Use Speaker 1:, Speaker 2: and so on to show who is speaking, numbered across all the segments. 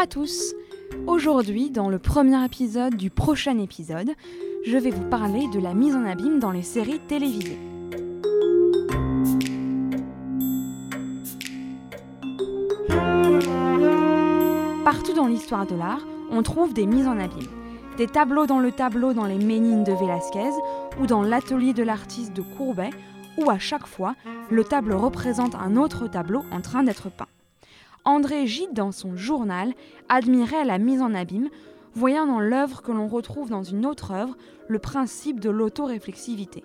Speaker 1: à tous Aujourd'hui, dans le premier épisode du prochain épisode, je vais vous parler de la mise en abîme dans les séries télévisées. Partout dans l'histoire de l'art, on trouve des mises en abîme. Des tableaux dans le tableau dans les Ménines de Velázquez ou dans l'atelier de l'artiste de Courbet, où à chaque fois, le tableau représente un autre tableau en train d'être peint. André Gide, dans son journal, admirait la mise en abîme, voyant dans l'œuvre que l'on retrouve dans une autre œuvre le principe de l'autoréflexivité.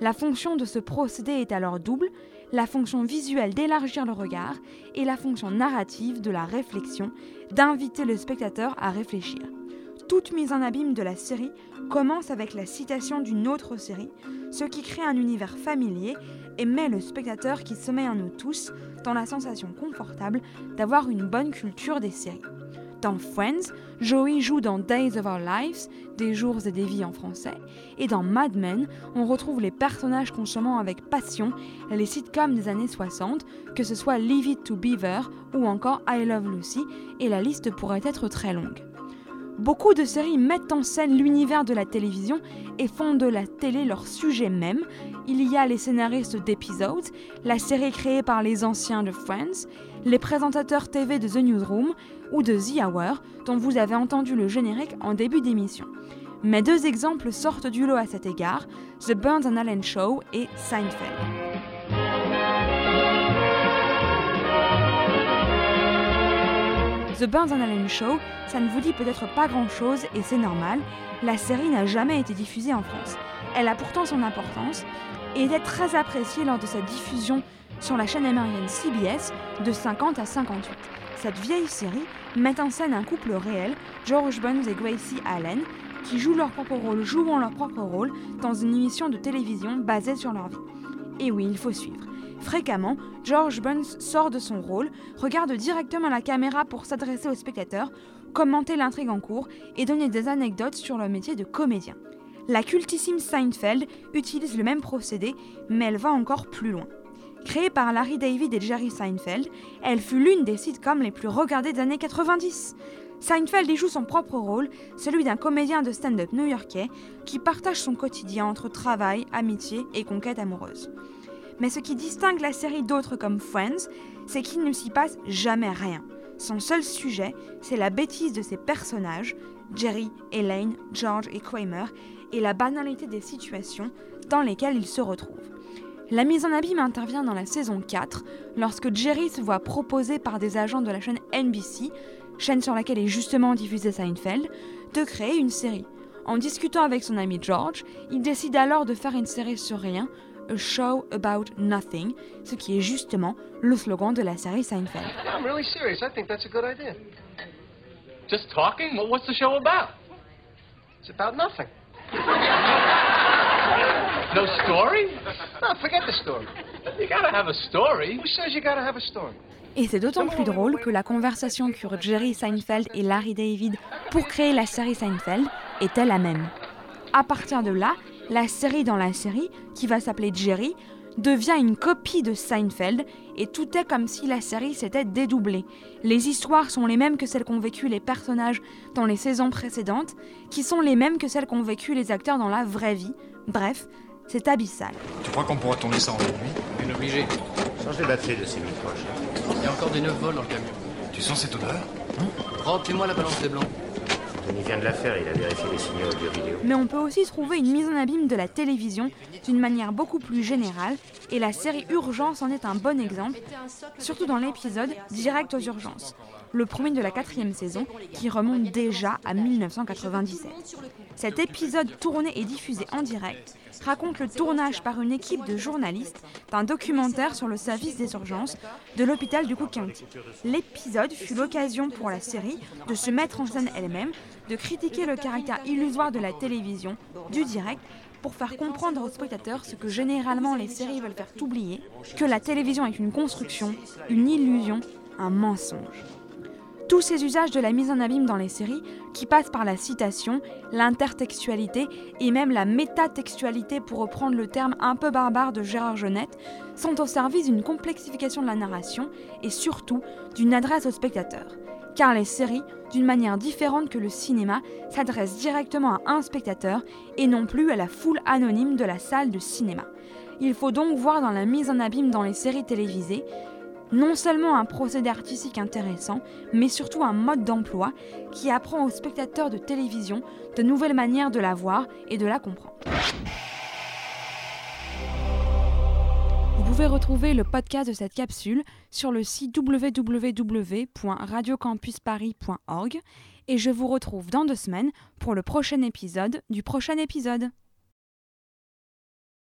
Speaker 1: La fonction de ce procédé est alors double, la fonction visuelle d'élargir le regard et la fonction narrative de la réflexion, d'inviter le spectateur à réfléchir. Toute mise en abîme de la série commence avec la citation d'une autre série, ce qui crée un univers familier et met le spectateur qui sommeille en nous tous dans la sensation confortable d'avoir une bonne culture des séries. Dans Friends, Joey joue dans Days of Our Lives, des jours et des vies en français, et dans Mad Men, on retrouve les personnages consommant avec passion les sitcoms des années 60, que ce soit Leave It to Beaver ou encore I Love Lucy, et la liste pourrait être très longue. Beaucoup de séries mettent en scène l'univers de la télévision et font de la télé leur sujet même. Il y a les scénaristes d'épisodes, la série créée par les anciens de Friends, les présentateurs TV de The Newsroom ou de The Hour, dont vous avez entendu le générique en début d'émission. Mais deux exemples sortent du lot à cet égard, The Burns and Allen Show et Seinfeld. The Burns and Allen Show, ça ne vous dit peut-être pas grand-chose et c'est normal, la série n'a jamais été diffusée en France. Elle a pourtant son importance et était très appréciée lors de sa diffusion sur la chaîne américaine CBS de 50 à 58. Cette vieille série met en scène un couple réel, George Burns et Gracie Allen, qui jouent leur propre rôle, jouant leur propre rôle dans une émission de télévision basée sur leur vie. Et oui, il faut suivre. Fréquemment, George Burns sort de son rôle, regarde directement la caméra pour s'adresser au spectateur, commenter l'intrigue en cours et donner des anecdotes sur le métier de comédien. La cultissime Seinfeld utilise le même procédé, mais elle va encore plus loin. Créée par Larry David et Jerry Seinfeld, elle fut l'une des sitcoms les plus regardées des années 90. Seinfeld y joue son propre rôle, celui d'un comédien de stand-up new-yorkais qui partage son quotidien entre travail, amitié et conquête amoureuse. Mais ce qui distingue la série d'autres comme Friends, c'est qu'il ne s'y passe jamais rien. Son seul sujet, c'est la bêtise de ses personnages, Jerry, Elaine, George et Kramer, et la banalité des situations dans lesquelles ils se retrouvent. La mise en abîme intervient dans la saison 4, lorsque Jerry se voit proposer par des agents de la chaîne NBC, chaîne sur laquelle est justement diffusé Seinfeld, de créer une série. En discutant avec son ami George, il décide alors de faire une série sur rien, A Show About Nothing, ce qui est justement le slogan de la série Seinfeld.
Speaker 2: I'm really serious. I think that's a good idea. Just talking? Well, what's the show about? It's about nothing. no story? No, forget the story. You gotta have a story. Who says you gotta have a story?
Speaker 1: Et c'est d'autant plus drôle que la conversation qu'eurent Jerry Seinfeld et Larry David pour créer la série Seinfeld était la même. À partir de là, la série dans la série, qui va s'appeler Jerry, devient une copie de Seinfeld et tout est comme si la série s'était dédoublée. Les histoires sont les mêmes que celles qu'ont vécues les personnages dans les saisons précédentes, qui sont les mêmes que celles qu'ont vécues les acteurs dans la vraie vie. Bref, c'est abyssal.
Speaker 3: Tu crois qu'on pourra tourner ça en une nuit
Speaker 4: Bien obligé.
Speaker 5: Change les batteries de ces micros.
Speaker 4: Il y a encore des 9 vols dans le camion.
Speaker 3: Tu sens cette odeur?
Speaker 4: Remplis-moi la balance des blancs.
Speaker 5: Vient de la faire, il a vérifié les signaux audio-vidéo.
Speaker 1: Mais on peut aussi trouver une mise en abîme de la télévision d'une manière beaucoup plus générale, et la série Urgence en est un bon exemple, surtout dans l'épisode Direct aux urgences, le premier de la quatrième saison, qui remonte déjà à 1997. Cet épisode tourné et diffusé en direct raconte le tournage par une équipe de journalistes d'un documentaire sur le service des urgences de l'hôpital du Cook. L'épisode fut l'occasion pour la série de se mettre en scène elle-même, de critiquer le caractère illusoire de la télévision, du direct, pour faire comprendre aux spectateurs ce que généralement les séries veulent faire oublier, que la télévision est une construction, une illusion, un mensonge. Tous ces usages de la mise en abîme dans les séries, qui passent par la citation, l'intertextualité et même la métatextualité pour reprendre le terme un peu barbare de Gérard Genette, sont au service d'une complexification de la narration et surtout d'une adresse au spectateur. Car les séries, d'une manière différente que le cinéma, s'adressent directement à un spectateur et non plus à la foule anonyme de la salle de cinéma. Il faut donc voir dans la mise en abîme dans les séries télévisées non seulement un procédé artistique intéressant, mais surtout un mode d'emploi qui apprend aux spectateurs de télévision de nouvelles manières de la voir et de la comprendre. Pouvez retrouver le podcast de cette capsule sur le site www.radiocampusparis.org et je vous retrouve dans deux semaines pour le prochain épisode du prochain épisode.